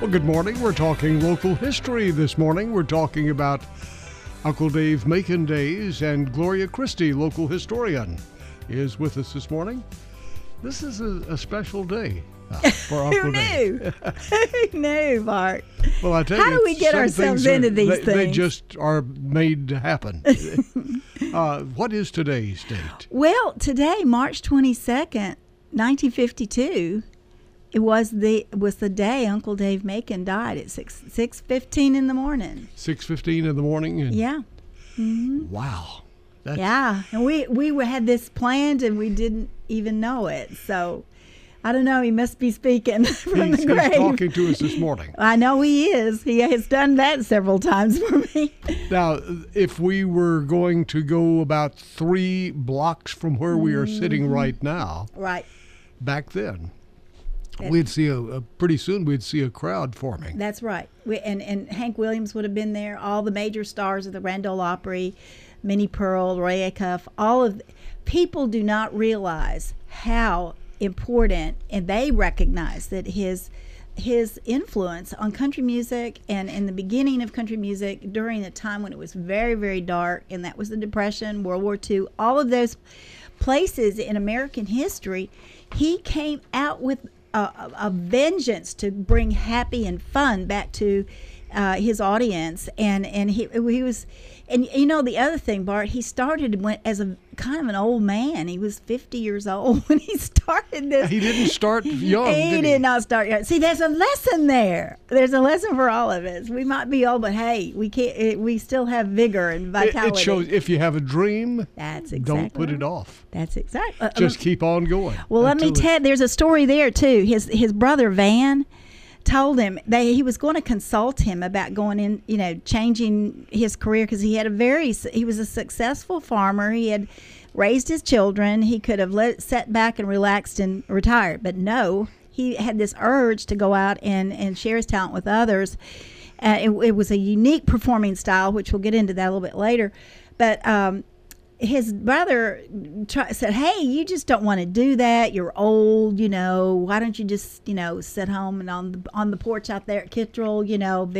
Well, good morning. We're talking local history this morning. We're talking about Uncle Dave Macon Days and Gloria Christy, local historian, is with us this morning. This is a, a special day uh, for Uncle Who Dave. knew? Who knew, Bart? Well, I tell How you, do we get ourselves things are- into these they, They just are made to happen. uh, what is today's date? Well, today, March 22nd, 1952, it was the was the day Uncle Dave Macon died at 6 6:15 in the morning. Six fifteen in the morning. And Yeah. Wow. That's, Yeah. And we we had this planned and we didn't even know it. So I don't know, he must be speaking from He's, the he's grave. talking to us this morning. I know he is. He has done that several times for me. Now, if we were going to go about three blocks from where we are Mm-hmm. sitting right now, Right. back then, we'd see a, a pretty soon we'd see a crowd forming. That's right. We, and, and Hank Williams would have been there. All the major stars of the Grand Ole Opry, Minnie Pearl, Roy Acuff, all of people do not realize how important, and they recognize that his his influence on country music and in the beginning of country music during a time when it was very very dark and that was the depression world war ii all of those places in american history he came out with a, a, vengeance to bring happy and fun back to uh, his audience. And and he he was and you know the other thing bart he started when, as a kind of an old man he was 50 years old when he started this He didn't start young. he did did not start young. See, there's a lesson there. There's a lesson for all of us. We might be old, but hey, we can't. It, we still have vigor and vitality. it shows if you have a dream, That's exactly. don't put it off. That's exactly. Uh, Just um, keep on going. Well, let me tell. There's a story there too. His his brother Van told him that he was going to consult him about going in, you know, changing his career because he had a very he was a successful farmer. He had raised his children. He could have let sat back and relaxed and retired, but no, he had this urge to go out and and share his talent with others. Uh, it, it was a unique performing style, which we'll get into that a little bit later. But um, his brother said, "Hey, you just don't want to do that. You're old, you know. Why don't you just, you know, sit home and on the on the porch out there at Kittrell, you know,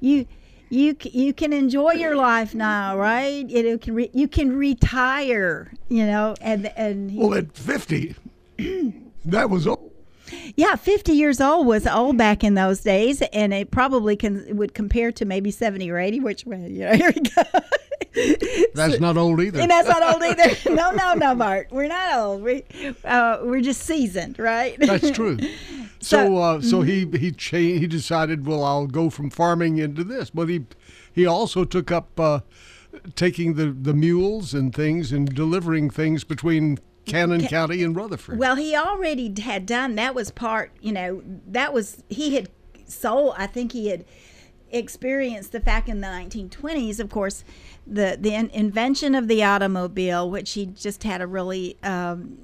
you." You, you can enjoy your life now, right? You know, can re, you can retire, you know, and and he, Well, at 50, that was old. yeah, 50 years old was old back in those days, and it probably can would compare to maybe 70 or 80, which, well, you know, here we go. That's not old either. And that's not old either. No, no, no, Bart. We're not old. We, uh, we're just seasoned, right? That's true. So, So- uh, so he he cha- he decided, well, I'll go from farming into this. But he he also took up uh, taking the the mules and things and delivering things between Cannon County and Rutherford. Well, he already had done that was part, you know, that was he had sold. I think he had experienced the fact in the 1920s, of course, the the in- invention of the automobile, which he just had a really um,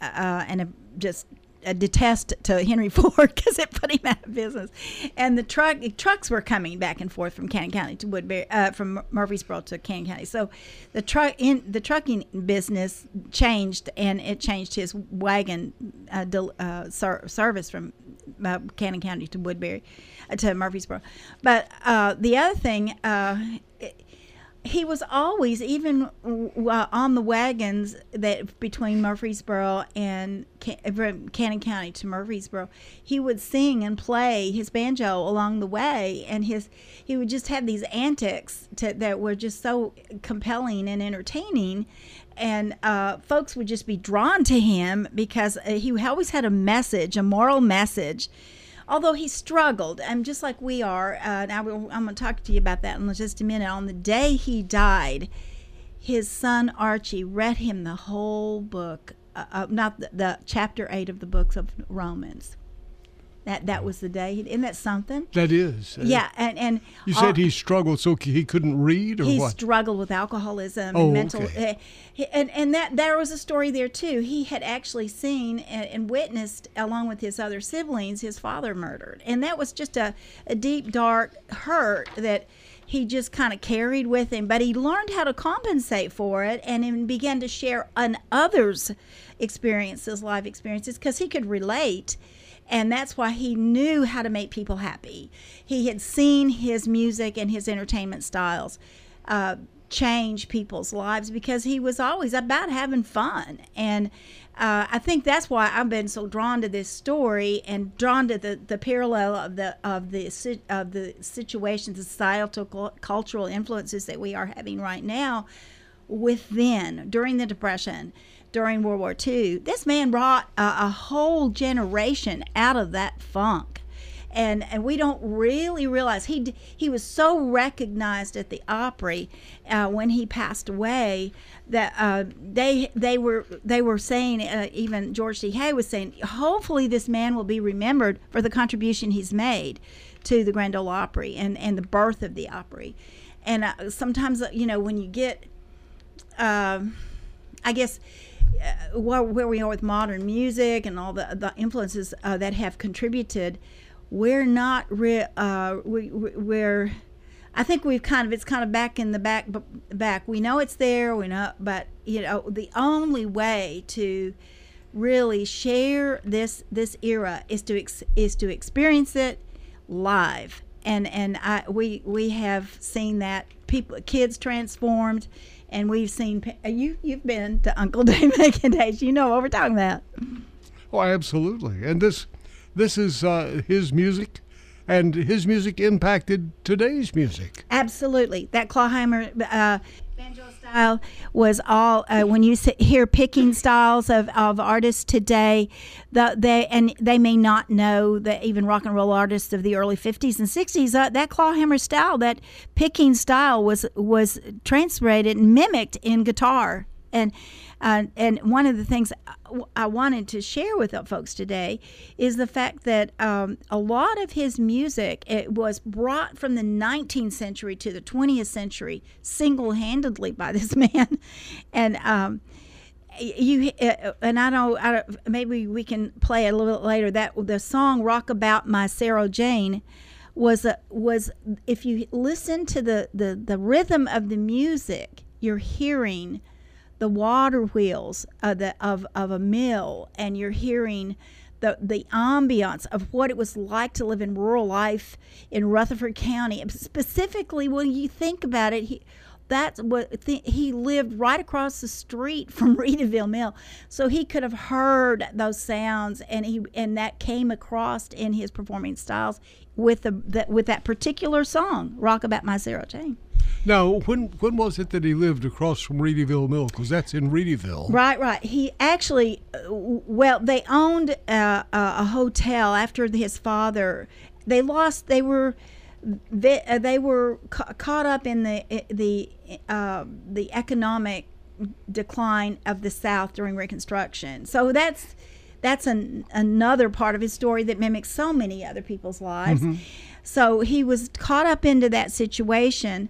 uh, and a, just a detest to Henry Ford because it put him out of business, and the truck trucks were coming back and forth from Cannon County to Woodbury, uh, from Murfreesboro to Cannon County. So, the truck in the trucking business changed, and it changed his wagon uh, del- uh, ser- service from uh, Cannon County to Woodbury uh, to Murfreesboro. But uh, the other thing. Uh, he was always even uh, on the wagons that between Murfreesboro and Can- Cannon County to Murfreesboro. He would sing and play his banjo along the way, and his he would just have these antics to, that were just so compelling and entertaining. And uh, folks would just be drawn to him because uh, he always had a message, a moral message although he struggled, and just like we are, uh, now we'll- I'm going to talk to you about that in just a minute. On the day he died, his son Archie read him the whole book, uh, uh, not the, the chapter eight of the books of Romans. That that was the day. Isn't that something? That is. Uh, Yeah, and and You said he struggled, so he couldn't read, or he what? struggled with alcoholism Oh, and mental okay. uh, and and that there was a story there too he had actually seen and, and witnessed along with his other siblings his father murdered and that was just a, a deep dark hurt that he just kind of carried with him but he learned how to compensate for it and then began to share on others experiences life experiences because he could relate and that's why he knew how to make people happy. He had seen his music and his entertainment styles uh, change people's lives because he was always about having fun. And uh, I think that's why I've been so drawn to this story and drawn to the, the parallel of the of the of the situations, the societal cultural influences that we are having right now with then during the depression during world war ii this man brought a, a whole generation out of that funk and and we don't really realize he he was so recognized at the Opry uh, when he passed away that uh, they they were they were saying uh, even George D. Hay was saying hopefully this man will be remembered for the contribution he's made to the Grand Ole Opry and and the birth of the Opry and uh, sometimes uh, you know when you get um, I guess uh, where, where we are with modern music and all the, the influences uh, that have contributed, we're not re- uh, we- we're I think we've kind of it's kind of back in the back back. We know it's there. We know, but you know the only way to really share this this era is to ex- is to experience it live and and I we we have seen that people kids transformed and we've seen you you've been to Uncle Dave Macon days you know what we're talking about Oh, absolutely. And this, this is uh, his music, and his music impacted today's music. absolutely that Clawhammer uh, banjo style was all uh, when you hear picking styles of, of artists today the they and they may not know that even rock and roll artists of the early 50s and 60s uh, that clawhammer style that picking style was was translated and mimicked in guitar and uh, and one of the things I wanted to share with folks today is the fact that um, a lot of his music it was brought from the 19th century to the 20th century single-handedly by this man, and um, you uh, and I don't, I. Maybe we can play a little bit later. That the song "Rock About My Sarah Jane." Was a, was if you listen to the, the, the rhythm of the music, you're hearing the water wheels of the of, of a mill and you're hearing the the ambiance of what it was like to live in rural life in Rutherford County. Specifically, when you think about it, he, that's what th- he lived right across the street from Reedyville Mill, so he could have heard those sounds, and he and that came across in his performing styles with the, the with that particular song, "Rock About My Sarah Jane." Now, when when was it that he lived across from Reedyville Mill? Because that's in Reedyville. Right, right. He actually, uh, well, they owned uh, a, a hotel after his father. They lost. They were, they, uh, they were ca- caught up in the the uh, the economic decline of the South during Reconstruction. So that's that's an, another part of his story that mimics so many other people's lives. So he was caught up into that situation,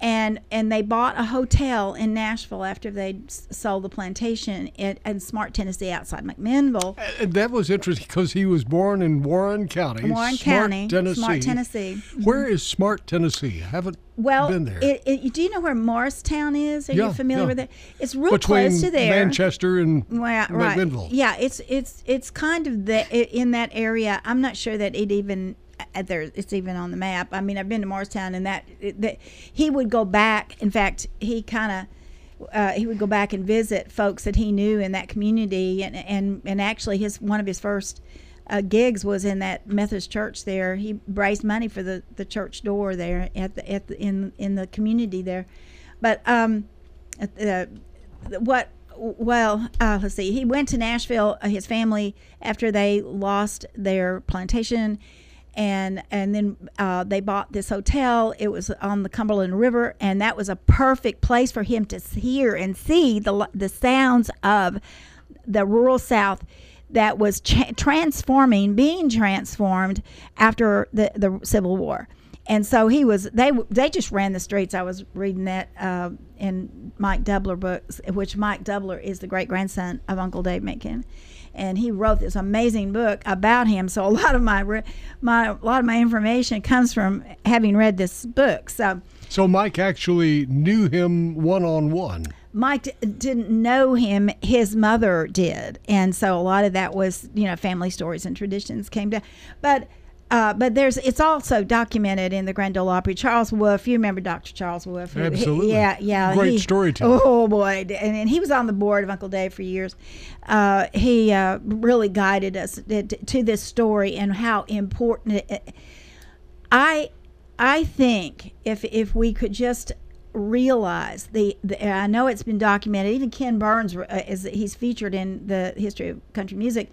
and and they bought a hotel in Nashville after they sold the plantation in, in Smartt, Tennessee, outside McMinnville. And that was interesting because he was born in Warren County, Warren Smartt, County, Tennessee. Smartt, Tennessee. Where is Smartt, Tennessee? I haven't Well, been there. It, it, do you know where Morrison is? Are Yeah, you familiar yeah. with it? It's real Between close to there. Manchester and Well, right. McMinnville. Yeah, it's it's it's kind of the in that area. I'm not sure that it even uh, there it's even on the map. I mean, I've been to Morrison, and that, that he would go back. In fact, he kind of uh, he would go back and visit folks that he knew in that community, and and and actually his one of his first. Uh, gigs was in that Methodist church there. He raised money for the, the church door there at the at the in in the community there, but um, the, what well uh, let's see he went to nashville uh, his family after they lost their plantation and and then uh, they bought this hotel it was on the cumberland river and that was a perfect place for him to hear and see the the sounds of the rural south that was cha- transforming, being transformed after the, the Civil War. And so he was. They they just ran the streets. I was reading that uh, in Mike Doubler books, which Mike Doubler is the great grandson of Uncle Dave Macon, and he wrote this amazing book about him. So a lot of my my a lot of my information comes from having read this book. So so Mike actually knew him one on one. Mike d- didn't know him; his mother did, and so a lot of that was you know family stories and traditions came down. but. Uh, but there's it's also documented in the Grand Ole Opry. Charles Wolfe, you remember Dr. Charles Wolfe? who- he- Absolutely. yeah, yeah. Great he- storyteller. Oh boy, and, and he was on the board of Uncle Dave for years. Uh, he uh, really guided us to, to this story and how important. It, I I think if if we could just realize the, the I know it's been documented. Even Ken Burns uh, is he's featured in the history of country music.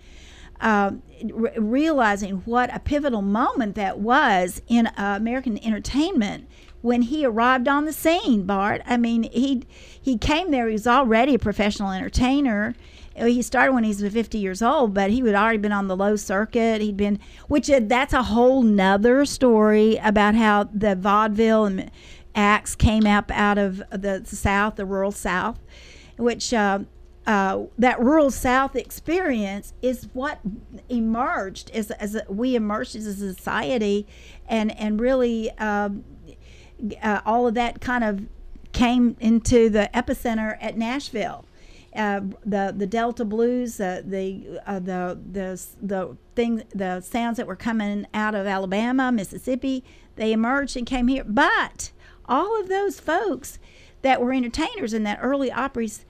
Um, re- realizing what a pivotal moment that was in uh, American entertainment when he arrived on the scene. Bart, I mean, he he came there. He was already a professional entertainer. Uh, He started when he was 50 years old, but he had already been on the Loew circuit. He'd been, which uh, that's a whole nother story about how the vaudeville and acts came up out of the South, the rural South, which uh, uh, that rural South experience is what emerged as, as we emerged as a society, and and really um, uh, all of that kind of came into the epicenter at Nashville. Uh, the the Delta blues, uh, the uh, the the the thing, the sounds that were coming out of Alabama, Mississippi, they emerged and came here. But all of those folks that were entertainers in that early operas,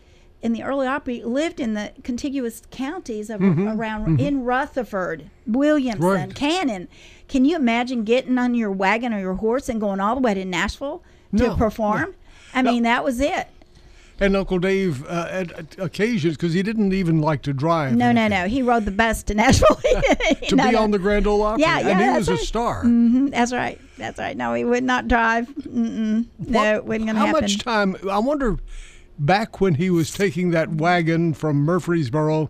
in the early opry, lived in the contiguous counties of around in Rutherford, Williamson, Right. Cannon. Can you imagine getting on your wagon or your horse and going all the way to Nashville to No, perform? I mean, that was it. And Uncle Dave, uh, at, occasions, because he didn't even like to drive. No, no, anything, no. He rode the bus to Nashville To No, be no. on the Grand Ole Opry. Yeah, yeah, and he was a right. star. Mhm, That's right. That's right. No, he would not drive. Mm-mm. No, What- it wasn't going to happen. How much time? I wonder, back when he was taking that wagon from Murfreesboro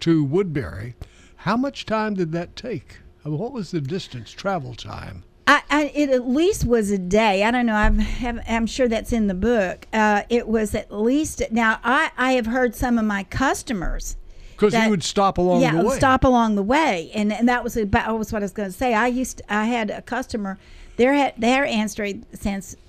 to Woodbury, how much time did that take? I mean, What was the distance, travel time? I, I, it at least was a day. I don't know. I'm, I'm sure that's in the book. Uh, it was at least. Now, I, I have heard some of my customers. Because he would stop along yeah, the way. stop along the way, and and that was about was what I was going to say. I used to, I had a customer. Their their ancestry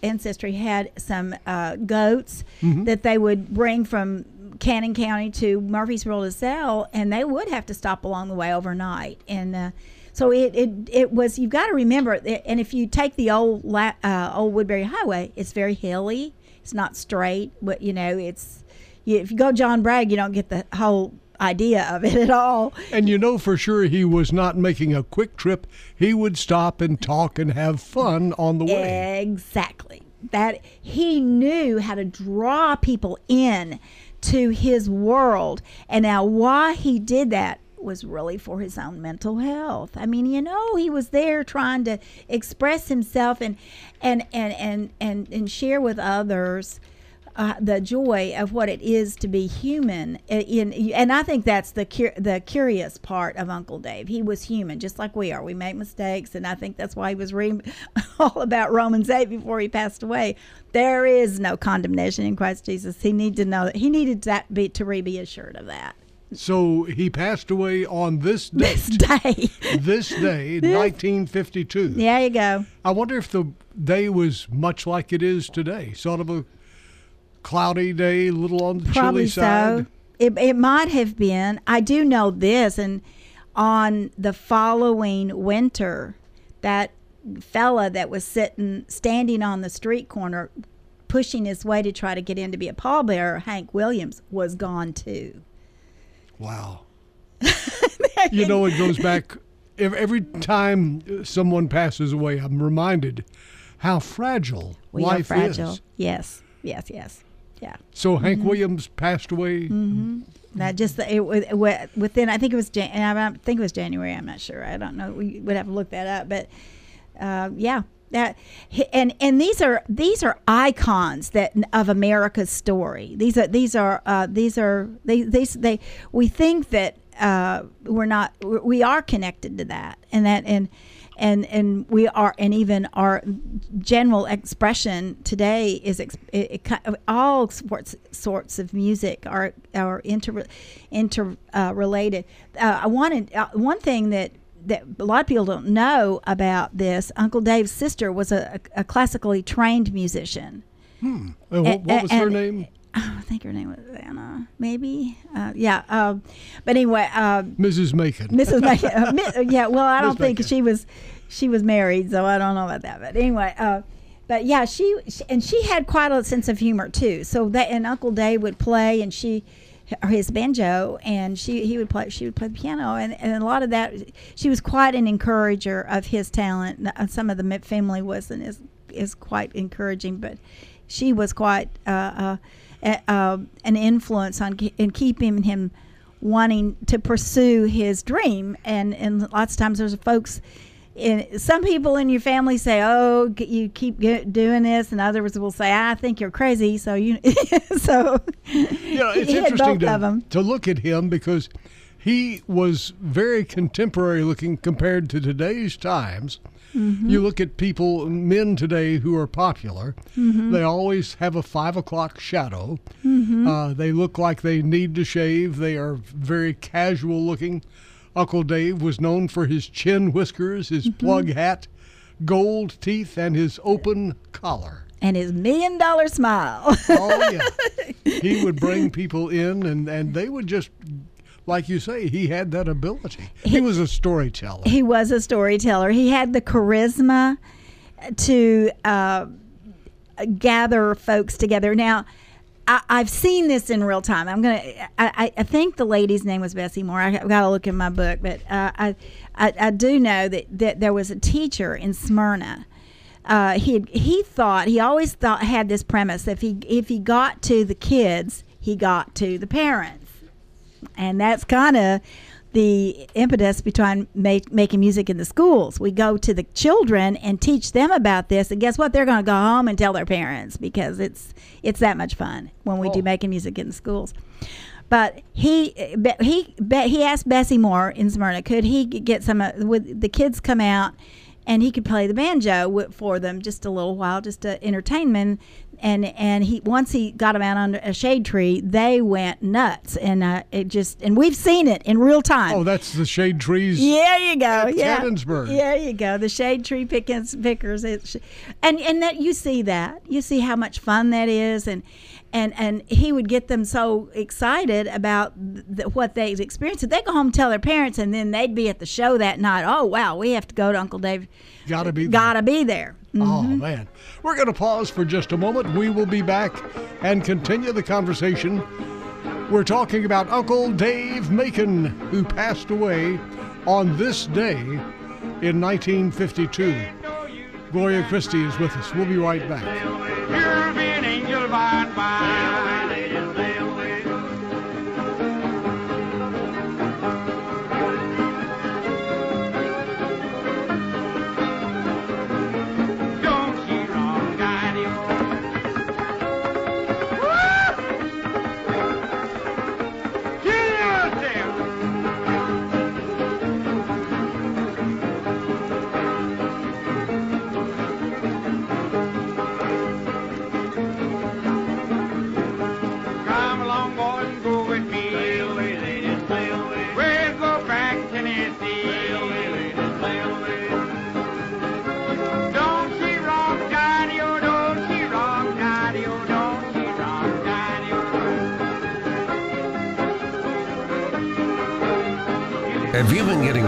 ancestry had some uh, goats Mm-hmm. that they would bring from Cannon County to Murfreesboro to sell, and they would have to stop along the way overnight. And uh, so it, it it was. You've got to remember, that- and if you take the old La, uh, old Woodbury Highway, it's very hilly. It's not straight, but you know it's. If you go John Bragg, you don't get the whole idea of it at all. And you know for sure he was not making a quick trip. He would stop and talk and have fun on the way. Exactly. That he knew how to draw people in to his world. And now why he did that was really for his own mental health. I mean, you know, he was there trying to express himself and and and and and, and share with others uh, the joy of what it is to be human. Uh, In, and I think that's the cur- the curious part of Uncle Dave. He was human, just like we are. We make mistakes, and I think that's why he was reading all about Romans eight before he passed away. There is no condemnation in Christ Jesus. He needed to know that. He needed that be to re be assured of that. So he passed away on this date, This day, this day, 1952. there you go. I wonder if the day was much like it is today, sort of a cloudy day, a little on the Probably chilly side. so. It, it might have been. I do know this, and on the following winter, that fella that was sitting, standing on the street corner, pushing his way to try to get in to be a pallbearer, Hank Williams, was gone too. Wow. you know, it goes back every time someone passes away. I'm reminded how fragile We life are fragile. is. Yes, yes, yes. Yeah. So Mm-hmm. Hank Williams passed away. That just it, wa- within I think it was Jan- I think it was January. I'm not sure. I don't know. We would have to look that up. But uh, yeah, that and and these are these are icons that of America's story. These are these are uh, these are they these they we think that uh, we're not we are connected to that and that and and and we are and even our general expression today is ex, it, it, all sorts sorts of music are are inter inter uh, related. Uh, I wanted uh, one thing that that a lot of people don't know about this. Uncle Dave's sister was a, a classically trained musician. Hmm. And what, what was and, her name? I think her name was Anna, maybe. Uh, yeah. Um, but anyway, uh, Mrs. Macon. Mrs. Macon. Uh, yeah. Well, I don't think she was she was married, so I don't know about that. But anyway, uh, but yeah, she, she, and she had quite a sense of humor too. So that and Uncle Dave would play, and she or his banjo, and she he would play she would play the piano, and, and a lot of that she was quite an encourager of his talent. Some of the family wasn't as is quite encouraging, but she was quite. Uh, an influence on in keeping him wanting to pursue his dream. And and lots of times there's folks. In, some people in your family say, "Oh, you keep doing this," and others will say, "I think you're crazy." So you, so you know, it's interesting to, to look at him because he was very contemporary looking compared to today's times. Mm-hmm. You look at people, men today who are popular, mm-hmm. they always have a five o'clock shadow. Mm-hmm. Uh, they look like they need to shave. They are very casual looking. Uncle Dave was known for his chin whiskers, his mm-hmm. plug hat, gold teeth, and his open collar. And his million dollar smile. oh, yeah. He would bring people in, and, and they would just like you say, he had that ability. He, he, was a storyteller. He was a storyteller. He had the charisma to uh, gather folks together. Now, I, have seen this in real time. I'm gonna. I, I, think the lady's name was Bessie Moore. I, have got to look in my book, but uh, I, I, I do know that that there was a teacher in Smyrna. Uh, he he thought he always thought had this premise if he if he got to the kids, he got to the parents and that's kind of the impetus behind make, making music in the schools. We go to the children and teach them about this, and guess what? They're going to go home and tell their parents because it's it's that much fun when we oh. do making music in the schools. But he he he asked Bessie Moore in Smyrna, could he get some? Uh, would the kids come out? and he could play the banjo for them just a little while, just to entertain them and and he once he got them out under a shade tree, they went nuts, and uh, it just and we've seen it in real time. Oh, that's the shade trees. Yeah, you go. yeah, Gettysburg. Yeah, you go. The shade tree pickers, pickers. It's, and and that you see that you see how much fun that is, and and and he would get them so excited about th- what they experienced. They go home and tell their parents, and then they'd be at the show that night. Oh wow, we have to go to Uncle Dave. Gotta be. Gotta be there. Oh, mm-hmm. Oh, man. We're going to pause for just a moment. We will be back and continue the conversation. We're talking about Uncle Dave Macon, who passed away on this day in 1952. Gloria Christy is with us. We'll be right back.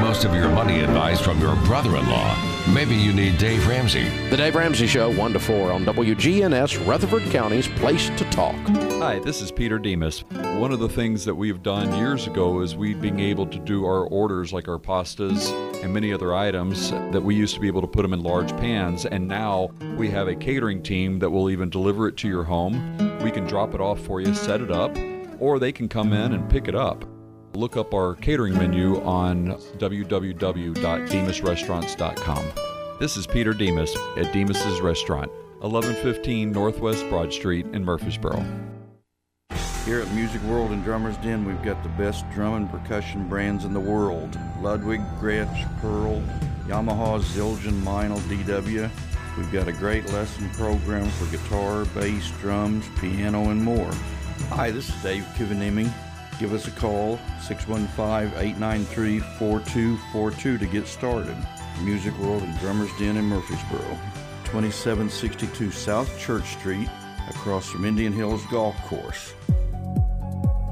Most of your money advice from your brother in law? Maybe you need Dave Ramsey. The Dave Ramsey Show, 1 to 4 on WGNS, Rutherford County's Place to Talk. Hi, this is Peter Demas. One of the things that we've done years ago is we being able to do our orders like our pastas and many other items that we used to be able to put them in large pans. And now we have a catering team that will even deliver it to your home. We can drop it off for you, set it up, or they can come in and pick it up. Look up our catering menu on www.demasrestaurants.com. This is Peter Demas at Demas's Restaurant, 1115 Northwest Broad Street in Murfreesboro. Here at Music World and Drummers Den, we've got the best drum and percussion brands in the world Ludwig, Gretsch, Pearl, Yamaha, Zildjian, Meinl, DW. We've got a great lesson program for guitar, bass, drums, piano, and more. Hi, this is Dave Kivanimi. Give us a call, 615 893 4242 to get started. Music World and Drummers Den in Murfreesboro, 2762 South Church Street, across from Indian Hills Golf Course.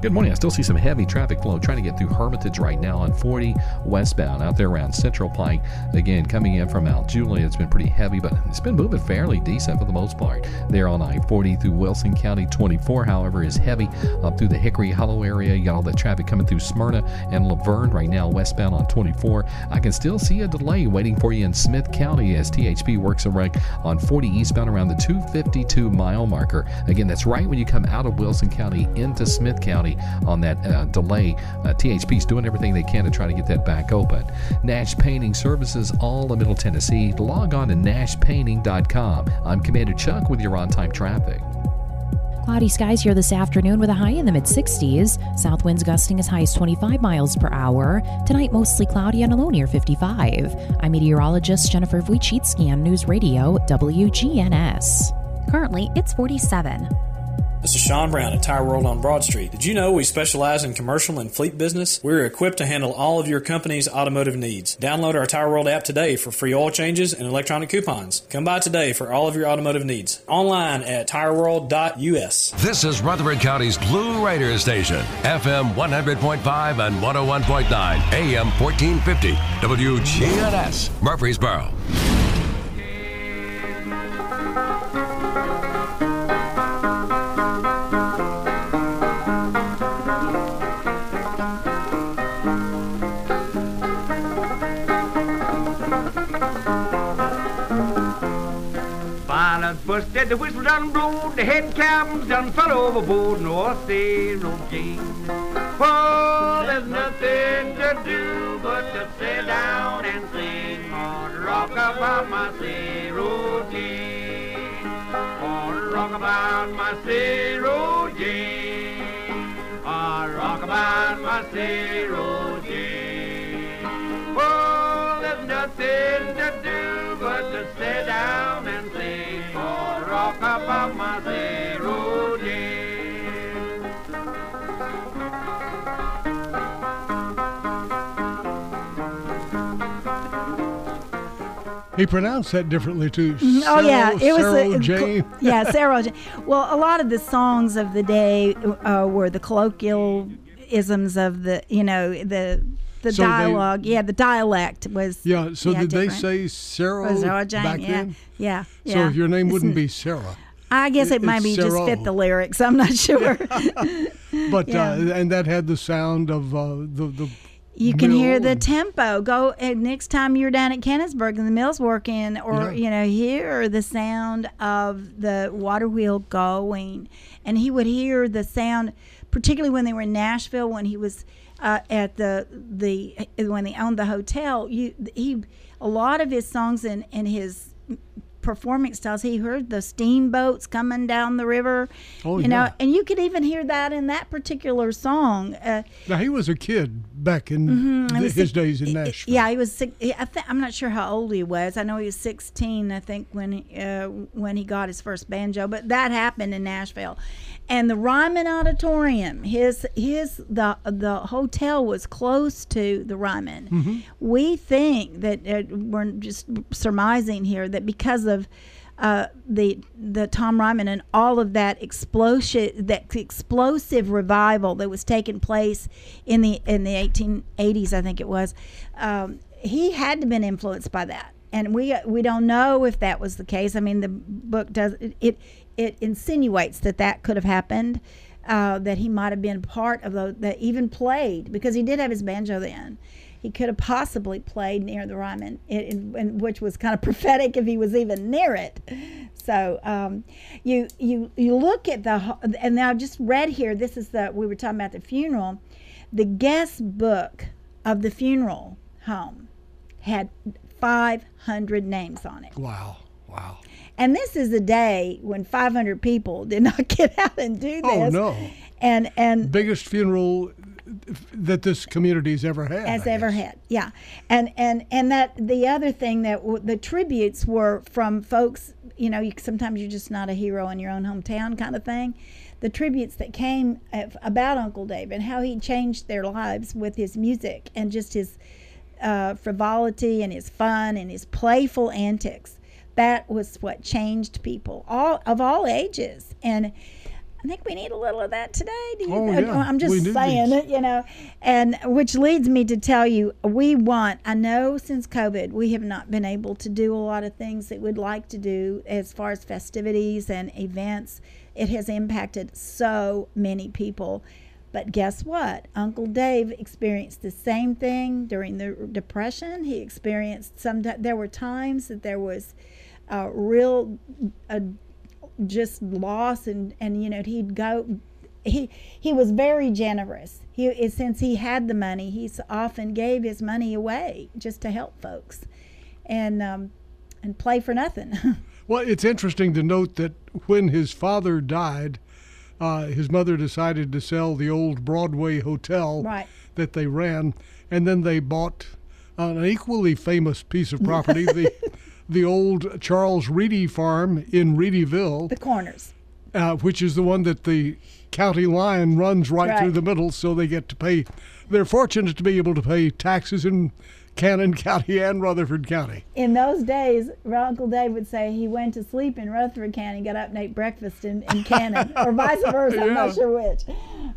Good morning. I still see some heavy traffic flow trying to get through Hermitage right now on 40 westbound out there around Central Pike. Again, coming in from Mount Juliet, it's been pretty heavy, but it's been moving fairly decent for the most part. There on I 40 through Wilson County 24, however, is heavy up through the Hickory Hollow area. You got all that traffic coming through Smyrna and La Vergne right now westbound on 24. I can still see a delay waiting for you in Smith County as THP works a wreck on 40 eastbound around the 252 mile marker. Again, that's right when you come out of Wilson County into Smith County on that uh, delay. Uh, is doing everything they can to try to get that back open. Nash Painting Services, all of Middle Tennessee. Log on to nashpainting.com. I'm Commander Chuck with your on time traffic. Cloudy skies here this afternoon with a high in the mid 60s. South winds gusting as high as 25 miles per hour. Tonight, mostly cloudy and a low near 55. I'm meteorologist Jennifer Wojcicki on News Radio WGNS. Currently, it's 47. This is Sean Brown at Tire World on Broad Street. Did you know we specialize in commercial and fleet business? We're equipped to handle all of your company's automotive needs. Download our Tire World app today for free oil changes and electronic coupons. Come by today for all of your automotive needs. Online at tireworld.us. This is Rutherford County's Blue Raider station, FM 100.5 and 101.9, AM 1450, WGNS, Murfreesboro. Busted the whistle done blew, the head cabins done fell overboard, North Zero Jane. Oh, there's nothing to do but to sit down and sing on rock about my zero Jane. On rock about my zero Jane. On rock about my zero Jane. Oh, there's nothing to do but to sit down and sing or rock about my zero Jane. He pronounced that differently too. Mhm. Oh yeah, Sarah- it was Sarah a, Jane. yeah, Sarah Jane. Well, a lot of the songs of the day uh, were the colloquialisms of the, you know, the the So they- dialogue. yeah, the dialect was. Yeah. So did they say Sarah, Sarah Jane, back yeah, then? yeah, Yeah. So yeah. your name wouldn't be Sarah, I guess it, it- be just fit the lyrics. I'm not sure. but Yeah. uh, and that had the sound of uh, the the. You can hear the tempo. Go and next time you're down at Cannonsburgh and the mill's working, or Yeah. you know, hear the sound of the water wheel going, and he would hear the sound, particularly when they were in Nashville when he was uh, at the the when he owned the hotel. You he a lot of his songs and and his performing styles he heard the steamboats coming down the river Oh, you know and you could even hear that in that particular song uh, Now he was a kid back in Mhm, I th- was his six- days in Nashville. Yeah, he was. I I'm not sure how old he was. I know he was 16. I think when he, uh, when he got his first banjo, but that happened in Nashville, and the Ryman Auditorium. His his the the hotel was close to the Ryman. Mhm. We think that uh, we're just surmising here that because of uh, the the Tom Ryman and all of that explosion that explosive revival that was taking place in the in the 1880s I think it was um, he had to have been influenced by that. And we we don't know if that was the case. I mean the book does it it, it insinuates that that could have happened uh, that he might have been part of the that even played because he did have his banjo then he could have possibly played near the Ryman, it, it, and which was kind of prophetic if he was even near it. So um, you you you look at the and now I just read here. This is the we were talking about the funeral. The guest book of the funeral home had 500 names on it. Wow. Wow. And this is a day when 500 people did not get out and do this. Oh, no. And and Biggest funeral that this community's ever had. as I ever guess. had. Yeah, and and and that the other thing that w- the tributes were from folks. You know, you, sometimes you're just not a hero in your own hometown, kind of thing. The tributes that came about Uncle Dave and how he changed their lives with his music and just his uh, frivolity and his fun and his playful antics. That was what changed people all of all ages and. I think we need a little of that today. Do you Oh, yeah. I'm just saying it, you know, and which leads me to tell you, we want. I know since COVID, we have not been able to do a lot of things that we'd like to do as far as festivities and events. It has impacted so many people. But guess what? Uncle Dave experienced the same thing during the Depression. He experienced some. There were times that there was a real, a just loss and and you know he'd go he he was very generous he since he had the money he often gave his money away just to help folks and um and play for nothing Well, it's interesting to note that when his father died, uh, his mother decided to sell the old Broadway hotel Right. that they ran, and then they bought an equally famous piece of property, the the old Charles Reedy farm in Reedyville, the corners uh, which is the one that the county line runs right, through the middle, so they get to pay. They're fortunate to be able to pay taxes in Cannon County and Rutherford County. in those days uncle dave would say he went to sleep in rutherford county got up and ate breakfast in, in cannon or vice versa i'm not sure which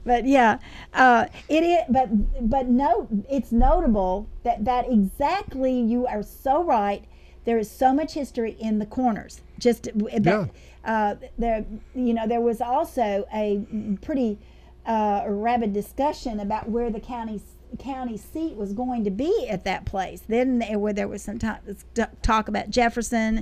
but yeah uh, it is but but no it's notable that that exactly you are so right there is so much history in the corners. Just Yeah. uh, there you know there was also a pretty uh, rabid discussion about where the county county seat was going to be at that place. Then there, where there was some talk, talk about Jefferson,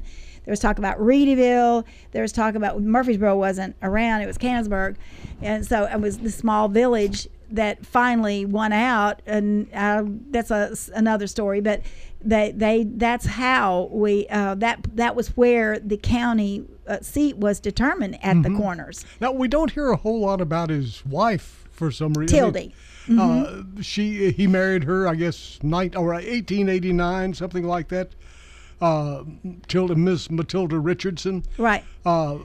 there was talk about Reedyville, there was talk about Murfreesboro wasn't around; it was Cannonsburgh, and so it was the small village that finally won out, and uh, that's a, another story. But they they that's how we uh, that that was where the county uh, seat was determined at the corners. Now we don't hear a whole lot about his wife for some reason. Tildy. Uh, she he married her, I guess, night or 1889, something like that. Uh, Tilda, Miss Matilda Richardson. Right. Uh,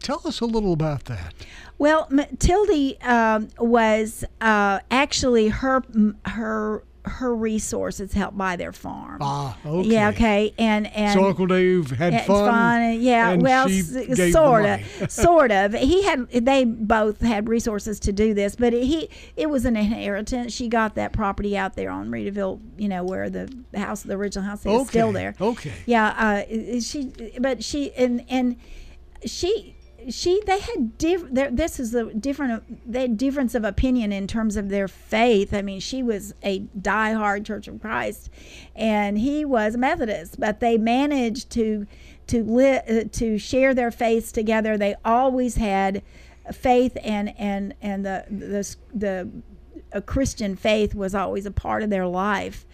tell us a little about that. Well, Matilda um, was uh, actually her her her resources helped buy their farm. Ah, okay. Yeah. Okay. And and so Uncle Dave had fun. and- yeah. well, s- sort of, sort of. He had. They both had resources to do this, but he it was an inheritance. She got that property out there on Reedyville, you know, where the house, the original house, is still there. okay. Yeah. Uh, she, but she and and she she they had diff this is a different they difference of opinion in terms of their faith i mean she was a diehard church of christ and he was a methodist but they managed to to li- uh, to share their faith together they always had faith and and and the the the a Christian faith was always a part of their life,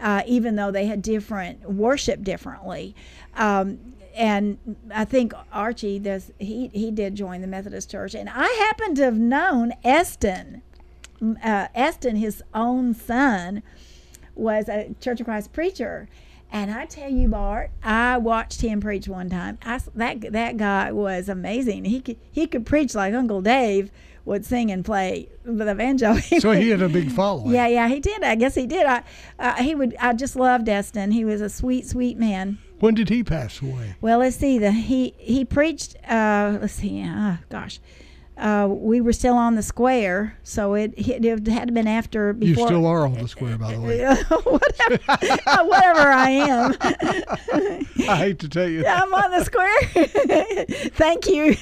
uh, even though they had different worship differently. Um, and I think Archie does. He he did join the Methodist Church, and I happen to have known Eston. Uh, Eston, his own son, was a Church of Christ preacher. And I tell you, Bart, I watched him preach one time. I that that guy was amazing. He could he could preach like Uncle Dave would sing and play the banjo. So he had a big following. Yeah, yeah, he did. I guess he did. I, uh, he would. I just loved Eston. He was a sweet, sweet man. When did he pass away? Well, let's see. The he he preached. Uh, let's see. Uh, gosh, uh, we were still on the square, so it, it had been after before. You still are on the square, by the way. whatever, uh, whatever I am. I hate to tell you. Yeah, I'm on the square. Thank you.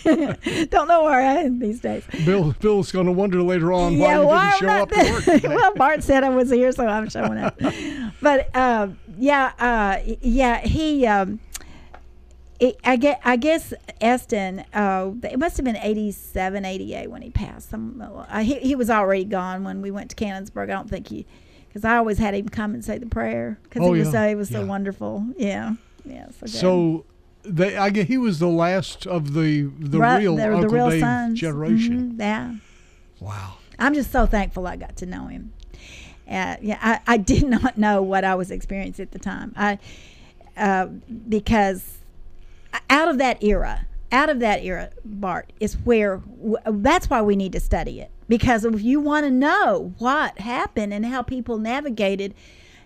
Don't know where I am these days. Bill Bill's going to wonder later on why yeah, you why didn't show up to work well, Bart said I was here, so I'm showing up. but um, yeah, uh, yeah, he. Um, it, I get. I guess Eston. Uh, it must have been 87, 88 when he passed. Some. Uh, he he was already gone when we went to Cannonsburgh. I don't think he, because I always had him come and say the prayer because Oh, he was yeah, so he was so yeah. wonderful. Yeah, yeah. So. So, They, I guess he was the last of the the real were Uncle the real Dave sons. generation. Mhm, yeah. Wow. I'm just so thankful I got to know him. Uh, yeah, I, I did not know what I was experiencing at the time. I uh, because out of that era, out of that era, Bart is where that's why we need to study it because if you want to know what happened and how people navigated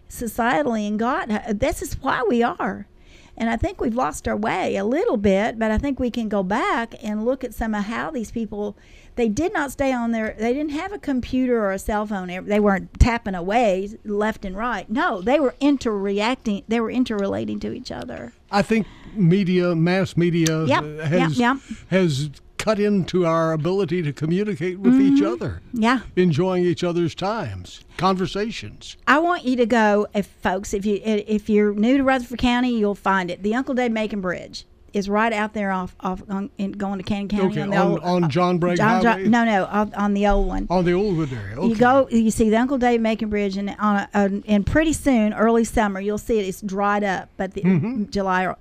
societally and God, uh, this is why we are. And I think we've lost our way a little bit, but I think we can go back and look at some of how these people they did not stay on their they didn't have a computer or a cell phone they weren't tapping away left and right no they were interreacting they were interrelating to each other I think media, mass media, Yep, uh, yep, has yep. has cut into our ability to communicate with each Mm-hmm. other, yeah enjoying each other's times, conversations. I want you to go, if folks, if you if you're new to Rutherford County, you'll find it. The Uncle Dave Macon Bridge is right out there off off on, in, going to Cannon County Okay, on the on- old on John Bragg John- John- no, no, on, on the old one. On the Oldwood area. Okay. You go, you see the Uncle Dave Macon Bridge, and on a, a, and pretty soon, early summer, you'll see it. It's dried up, but the Mm-hmm. July.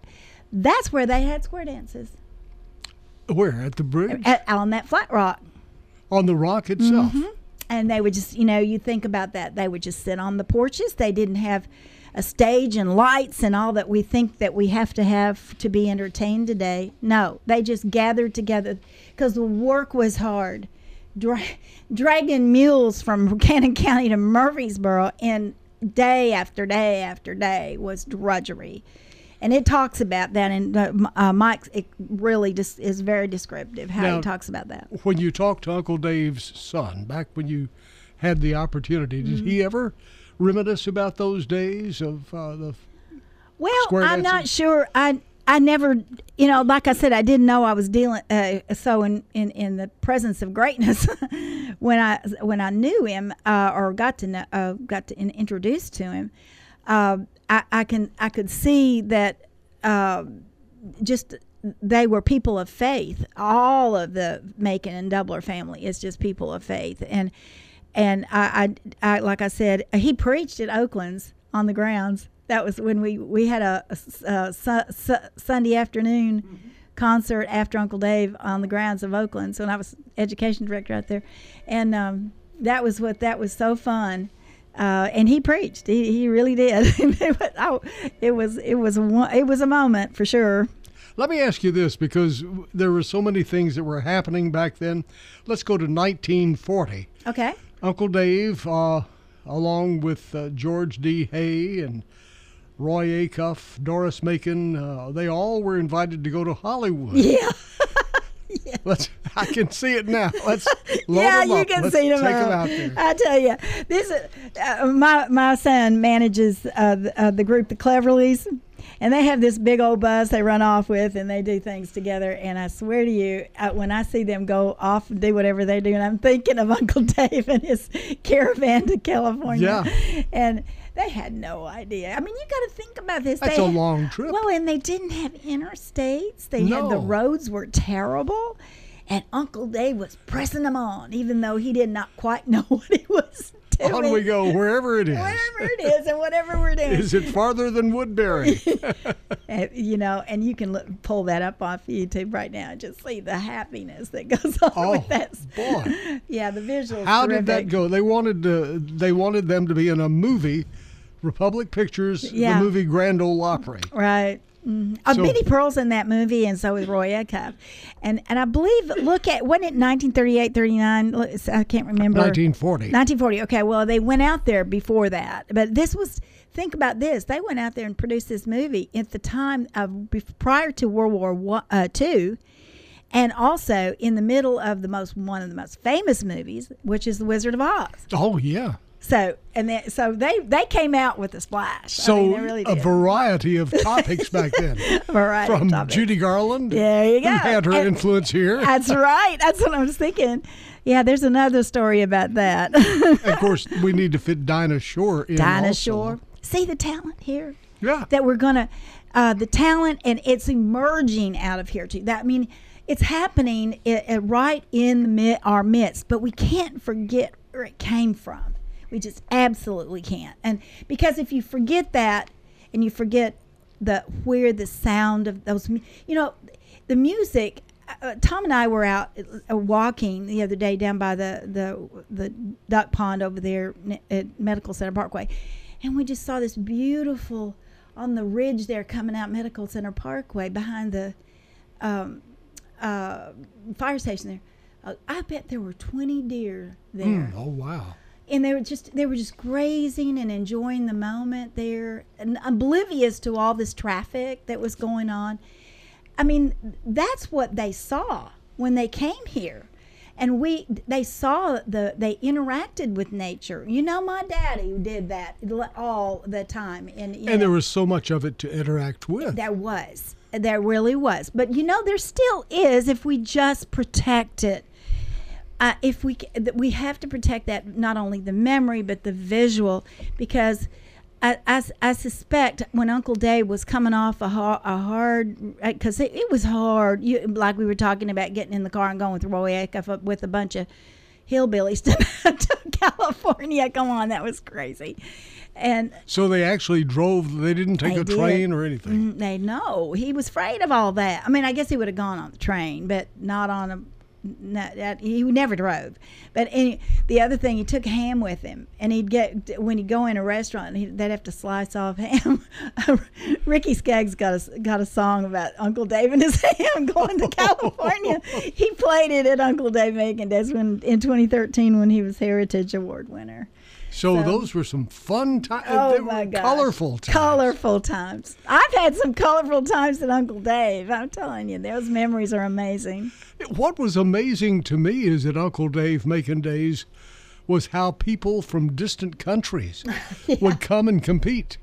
That's where they had square dances Where? At the bridge? at, on that flat rock. on the rock itself. Mm-hmm. and they would just you know you think about that they would just sit on the porches they didn't have a stage and lights and all that we think that we have to have to be entertained today. No they just gathered together because the work was hard. Dra- dragging mules from cannon county to murfreesboro and day after day after day was drudgery. And it talks about that and uh, uh, mike it really just is very descriptive how Now- he talks about that. When you talked to Uncle Dave's son, back when you had the opportunity, did he Mm-hmm. ever reminisce about those days of uh, the Well, I'm not sure. I I never, you know, like I said, I didn't know I was dealing uh, so in, in in the presence of greatness when I when I knew him uh, or got to know, uh, got to in, introduced to him. Uh, I, I can I could see that uh, just they were people of faith. All of the Macon and Doubler family is just people of faith, and and I, I, I like I said, he preached at Oaklands on the grounds. That was when we we had a, a, a su- su- Sunday afternoon concert after Uncle Dave on the grounds of Oaklands when I was education director out there, and um, that was what that was so fun. Uh, and he preached. He, he really did. it, was, it was it was one, it was a moment for sure. Let me ask you this because there were so many things that were happening back then. Let's go to 1940. Okay. Uncle Dave, uh, along with uh, George D. Hay and Roy Acuff, Dorris Macon, uh, they all were invited to go to Hollywood. Yeah. Let's. I can see it now. Let's. Load yeah, you up. can Let's see them take out. them out there. I tell you, this is uh, my my son manages uh, the, uh, the group, the Cleverleys, and they have this big old bus they run off with, and they do things together. And I swear to you, uh, when I see them go off and do whatever they do, and I'm thinking of Uncle Dave and his caravan to California, Yeah. and. They had no idea. I mean, you got to think about this. That's they a long trip. Well, and they didn't have interstates. They had the roads were terrible, and Uncle Dave was pressing them on, even though he did not quite know what he was On we go, wherever it is. Whatever it is, and whatever we're doing, Is it farther than Woodbury? You know, and you can look, pull that up off YouTube right now and just see the happiness that goes on Oh, with that. boy. Yeah, the visuals. How did that go? They wanted to, they wanted them to be in a movie, Republic Pictures, Yeah. the movie Grand Ole Opry. Right. Mm. Uh, So- Minnie Pearl's in that movie, and so is Roy Acuff. And and I believe, look at, wasn't it 1938, 39? I can't remember. 1940. 1940. Okay, well, they went out there before that. But this was, think about this. They went out there and produced this movie at the time of, prior to World War One, uh, II. And also in the middle of the most one of the most famous movies, which is The Wizard of Oz. Oh yeah. So and then, so they they came out with a splash. So I mean, really a variety of topics back then. Variety From. Judy Garland, There you who go. had her And- influence here. That's right. That's what I was thinking. Yeah, there's another story about that. of course, we need to fit Dinah Shore in. Dinah also. Shore. See the talent here? Yeah. That we're gonna uh, the talent and it's emerging out of here too. That I mean, it's happening i i- right in the our midst, but we can't forget where it came from. We just absolutely can't. And because if you forget that and you forget the where the sound of those you know the music uh, Tom and I were out uh, walking the other day down by the the the duck pond over there at Medical Center Parkway, and we just saw this beautiful on the ridge there coming out Medical Center Parkway behind the um, uh, fire station there. Uh, I bet there were twenty deer there Mm, oh wow. And they were just they were just grazing and enjoying the moment there and oblivious to all this traffic that was going on. I mean that's what they saw when they came here. And we they saw the they interacted with nature. You know my daddy did that all the time and, And there was so much of it to interact with. there was. There really was. But you know there still is if we just protect it uh, if we we have to protect that not only the memory but the visual because I I suspect when Uncle Dave was coming off a, har- a hard because it, it was hard you like we were talking about getting in the car and going with Roy Acuff with a bunch of hillbillies to, to California come on that was crazy and So they actually drove. They didn't take they a did. train or anything. Mm, They know he was afraid of all that. I mean, I guess he would have gone on the train, but not on a. He never drove, but any, the other thing, he took ham with him, and he'd get when he'd go in a restaurant, he'd, they'd have to slice off ham. Ricky Skaggs got a got a song about Uncle Dave and his ham going to California. he played it at Uncle Dave Macon Days when in 2013 when he was Heritage Award winner. So, So- those were some fun times. Oh they my were gosh. colorful times. Colorful times. I've had some colorful times at Uncle Dave. I'm telling you, those memories are amazing. What was amazing to me is at Uncle Dave Macon Days was how people from distant countries would come and compete.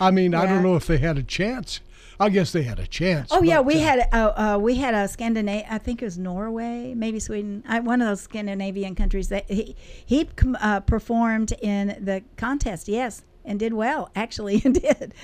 I mean, I don't know if they had a chance. I guess they had a chance. Oh yeah, we uh, had a, uh, we had a Scandinavian. I think it was Norway, maybe Sweden. I, one of those Scandinavian countries that he he uh, performed in the contest. Yes, and did well. Actually, and did.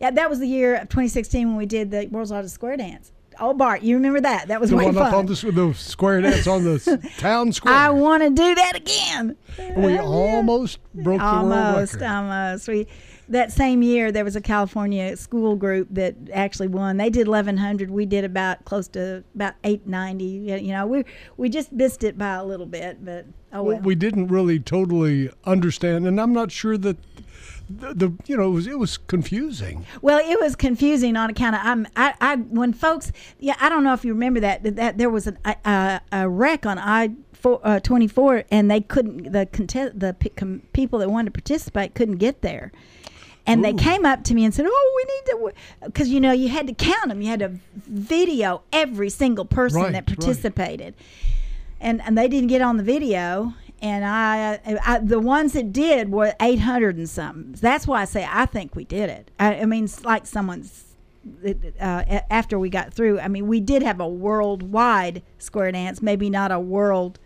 Yeah, that was the year of 2016 when we did the World's Largest Square Dance. Oh, Bart, you remember that? That was the way one fun. up on the, the square dance on the town square. I want to do that again. we almost broke the world almost, record. almost. We that same year there was a California school group that actually won. They did 1100. We did about close to about 890. You know, we we just missed it by a little bit, but oh well. Well, we didn't really totally understand, and I'm not sure that the, the you know it was, it was confusing. Well, it was confusing on account of I'm I, I when folks yeah I don't know if you remember that that, that there was an, a, a, a wreck on I four, uh, 24 and they couldn't the contest the pe- com, people that wanted to participate couldn't get there. And they came up to me and said, "Oh, we need to," because you know you had to count them. You had to video every single person Right, that right. participated, and and they didn't get on the video. And I, I, the ones that did were eight hundred and something. That's why I say I think we did it. I, I mean, it's like someone's. Uh, after we got through, I mean, we did have a worldwide square dance, maybe not a world.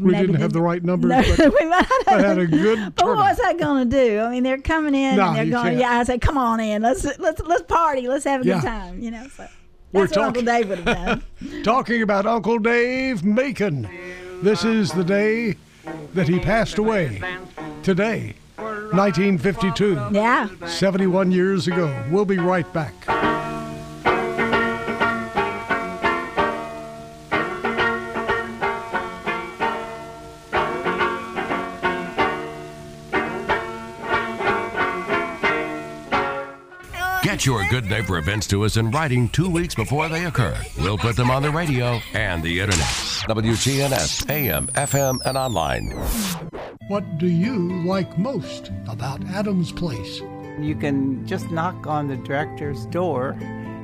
We didn't have the right numbers, No, but, we might have but had a good but what was turnout. Going to do? I mean, they're coming in No, and they're going. can't. Yeah, I say, come on in. Let's let's let's party. Let's have a Yeah. good time. You know, so We're that's what Uncle talking- Dave would have done. Talking about Uncle Dave Macon. This is the day that he passed away. Today, 1952. yeah. 71 years ago. We'll be right back. Get your good neighbor events to us in writing two weeks before they occur. We'll put them on the radio and the internet. WGNS, AM, FM, and online. What do you like most about Adams Place? You can just knock on the director's door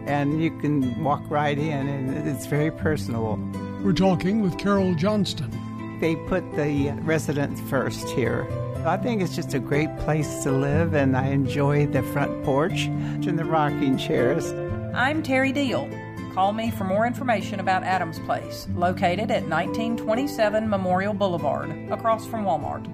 and you can walk right in, and it's very personable. We're talking with Carol Johnston. They put the residents first here. I think it's just a great place to live, and I enjoy the front porch and the rocking chairs. I'm Terry Deal. Call me for more information about Adams Place, located at 1927 Memorial Boulevard, across from Walmart.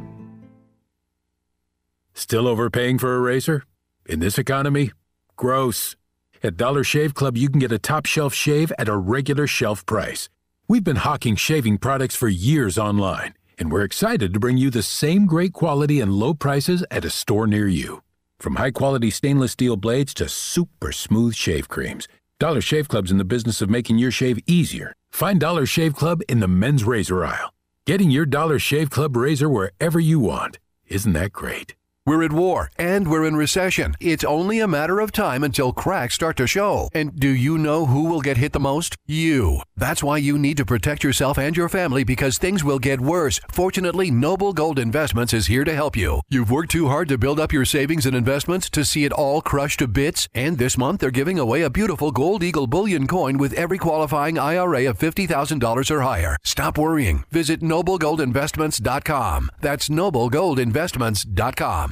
Still overpaying for a razor? In this economy? Gross. At Dollar Shave Club, you can get a top shelf shave at a regular shelf price. We've been hawking shaving products for years online, and we're excited to bring you the same great quality and low prices at a store near you. From high quality stainless steel blades to super smooth shave creams, Dollar Shave Club's in the business of making your shave easier. Find Dollar Shave Club in the men's razor aisle. Getting your Dollar Shave Club razor wherever you want. Isn't that great? We're at war and we're in recession. It's only a matter of time until cracks start to show. And do you know who will get hit the most? You. That's why you need to protect yourself and your family because things will get worse. Fortunately, Noble Gold Investments is here to help you. You've worked too hard to build up your savings and investments to see it all crushed to bits, and this month they're giving away a beautiful Gold Eagle bullion coin with every qualifying IRA of $50,000 or higher. Stop worrying. Visit noblegoldinvestments.com. That's noblegoldinvestments.com.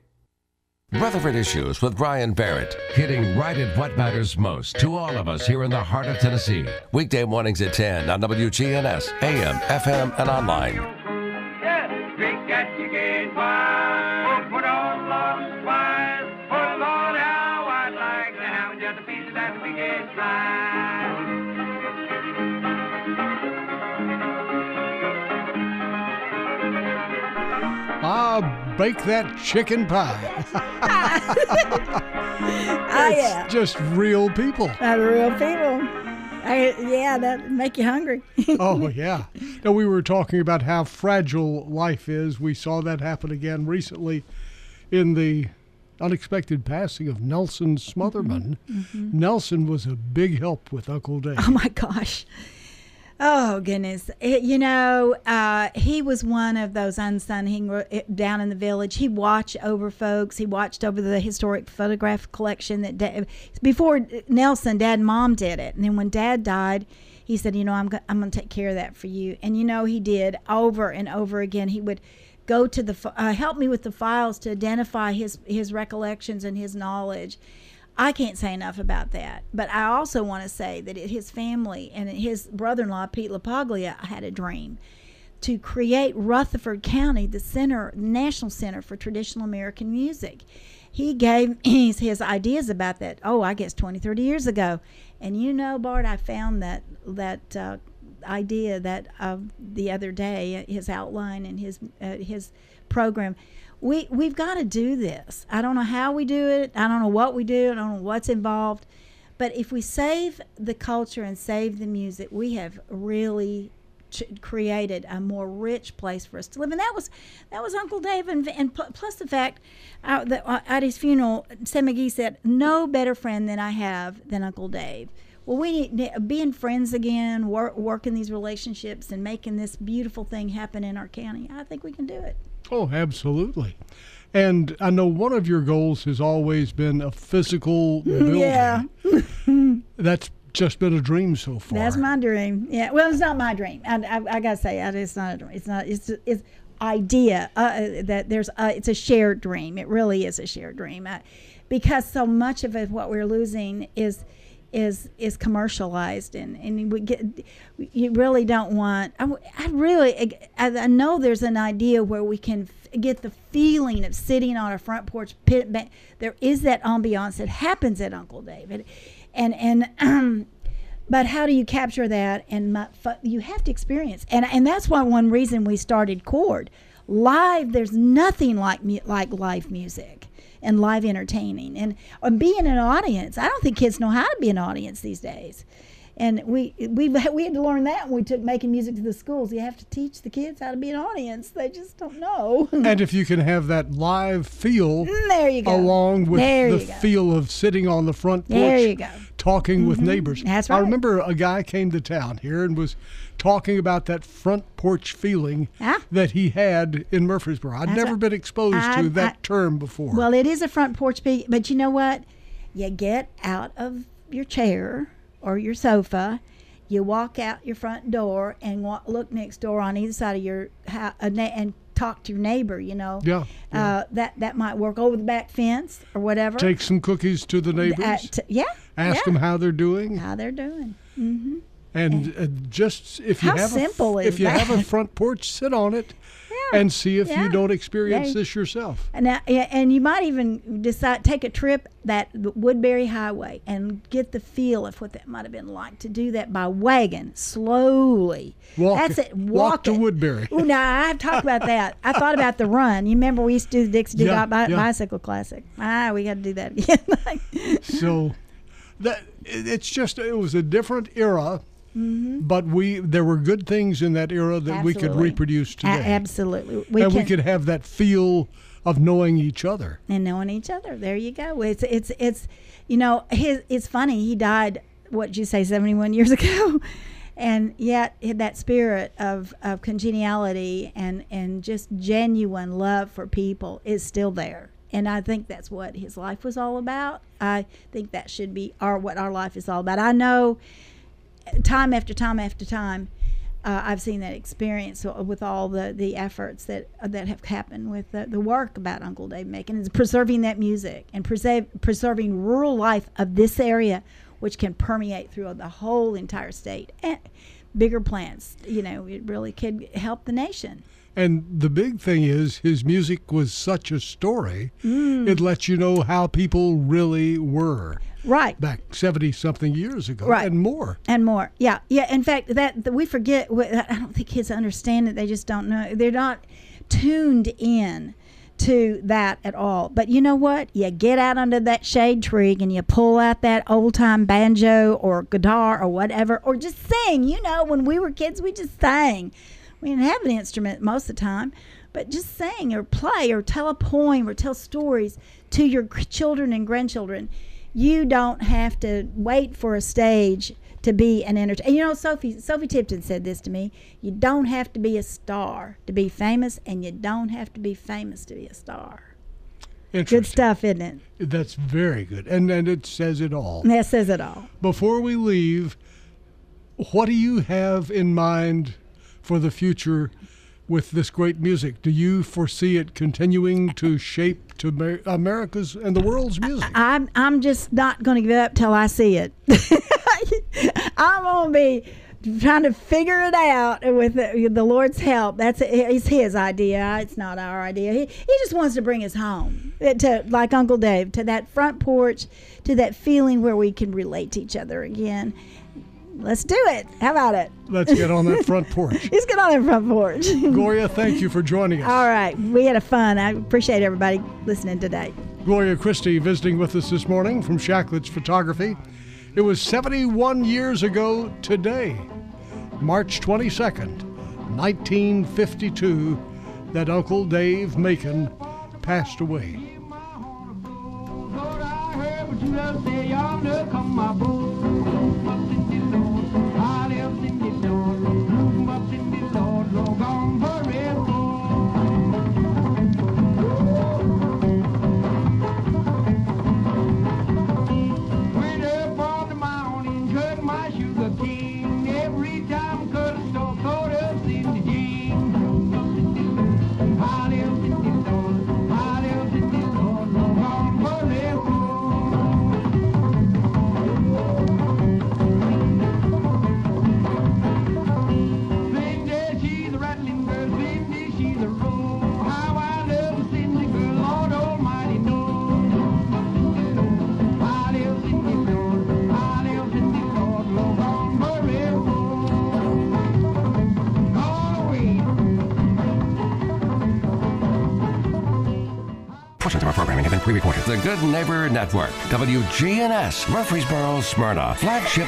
Rutherford Issues with Brian Barrett, hitting right at what matters most to all of us here in the heart of Tennessee. Weekday mornings at 10 on WGNS, AM, FM, and online. Ah, bake that chicken pie. Ah, yeah. Just real people. Not real people. I, yeah, that make you hungry. oh yeah. Now we were talking about how fragile life is. We saw that happen again recently in the unexpected passing of Nelson Smotherman. Mhm. Nelson was a big help with Uncle Dave. Oh my gosh. Oh goodness! It- you know, uh, he was one of those unsung hero down in the village. He watched over folks. He watched over the historic photograph collection that da- before Nelson, Dad and Mom did it, and then when Dad died, he said, "You know, I'm go- I'm going to take care of that for you." And you know, he did over and over again. He would go to the uh, help me with the files to identify his his recollections and his knowledge. I can't say enough about that. But I also want to say that his family and his brother in law, Pete LaPaglia, had a dream to create Rutherford County the center, National Center for Traditional American Music. He gave his, his ideas about that, oh, I guess 20, 30 years ago. And you know, Bart, I found that, that uh, idea that uh, the other day, his outline and his, uh, his program we we've got to do this. I don't know how we do it. I don't know what we do. I don't know what's involved. But if we save the culture and save the music, we have really created a more rich place for us to live. And that was that was Uncle Dave, and, and pl- plus the fact uh, that uh, at his funeral, Sam McGee said, "No better friend than I have than Uncle Dave." Well, we need being friends again, work, working these relationships, and making this beautiful thing happen in our county. I think we can do it. Oh, absolutely. And I know one of your goals has always been a physical building. Yeah. That's just been a dream so far. That's my dream. Yeah. Well, it's not my dream. I, I, I gotta say, it's not a dream. It's not. It's it's idea uh, uh, that there's. Uh, it's a shared dream. It really is a shared dream. I, because so much of it, what we're losing is is is commercialized and and we get you really don't want I really I, I know there's an idea where we can f- get the feeling of sitting on a front porch pit ba- there is that ambiance that happens at Uncle David. And and um, but how do you capture that and fu- you have to experience. And and that's why one reason we started chord. Live there's nothing like like live music and live entertaining. And, and being an audience i don't think kids know how to be an audience these days. And we we we had to learn that when we took making music to the schools. You have to teach the kids how to be an audience. They just don't know. And if you can have that live feel Mm, there you go. along with There the feel of sitting on the front porch There you go. talking with Mhm. neighbors. That's right. i remember a guy came to town here and was talking about that front porch feeling Ah. that he had in murfreesboro i'd That's never right. been exposed I- to that I- term before Well, it is a front porch, pe- but you know what? You get out of your chair or your sofa, you walk out your front door and wa- look next door on either side of your house and talk to your neighbor. You know, Yeah, Uh, that that might work over the back fence or whatever. Take some cookies to the neighbors. Uh, t- yeah. ask yeah. them how they're doing. how they're doing. hmm And uh, just if you have a, f- simple is if you have a front porch, sit on it and see if yeah. you don't experience Yeah. this yourself. And now, and you might even decide take a trip that Woodbury Highway and get the feel of what that might have been like to do that by wagon slowly. Walk- That's it. walk Walk, to it. Woodbury. Oh, no, I've talked about that. I thought about the run. You remember we used to do the Dixie Yeah, bi- bicycle classic. Ah, we got to do that again. so that it's just it was a different era, Mhm. but we there were good things in that era that we could Absolutely. reproduce A- today. absolutely. We and we could have that feel of knowing each other. and knowing each other. There you go. It's it's it's you know his it's funny. He died what did you say seventy one years ago, and yet that spirit of of congeniality and and just genuine love for people is still there. And I think that's what his life was all about. I think that should be our what our life is all about. I know time after time after time, uh, I've seen that experience with all the, the efforts that uh, that have happened with the, the work about Uncle Dave Macon is preserving that music and preserve, preserving rural life of this area, which can permeate through the whole entire state and bigger plans. You know, it really could help the nation. And the big thing is his music was such a story. Mm. It lets you know how people really were Right. back 70 something years ago Right. and more. and more. Yeah, yeah. In fact, that, we forget. I don't think kids understand it. They just don't know. They're not tuned in to that at all. But you know what? You get out under that shade tree and you pull out that old time banjo or guitar or whatever, or just sing. You know, when we were kids, we just sang. We didn't have an instrument most of the time, but just sing or play or tell a poem or tell stories to your children and grandchildren. You don't have to wait for a stage to be an entertainer. You know, Sophie Sophie Tipton said this to me. You don't have to be a star to be famous, and you don't have to be famous to be a star. Good stuff, isn't it? That's very good. And, and it says it all. That says it all. Before we leave, what do you have in mind for the future with this great music? Do you foresee it continuing to shape to Amer- America's and the world's music? I'm I'm just not going to give up till I see it. I'm going to be trying to figure it out with the, the Lord's help. That's it's His idea. It's not our idea. He He just wants to bring us home to like Uncle Dave to that front porch, to that feeling where we can relate to each other again. Let's do it. How about it? Let's get on that front porch. Let's get on that front porch. Gloria, thank you for joining us. All right, we had a fun. I appreciate everybody listening today. Gloria Christy visiting with us this morning from Shacklett's Photography. It was 71 years ago today, March 22nd, 1952, that Uncle Dave Macon passed away. Been pre-recorded. The Good Neighbor Network, WGNS, Murfreesboro, Smyrna, flagship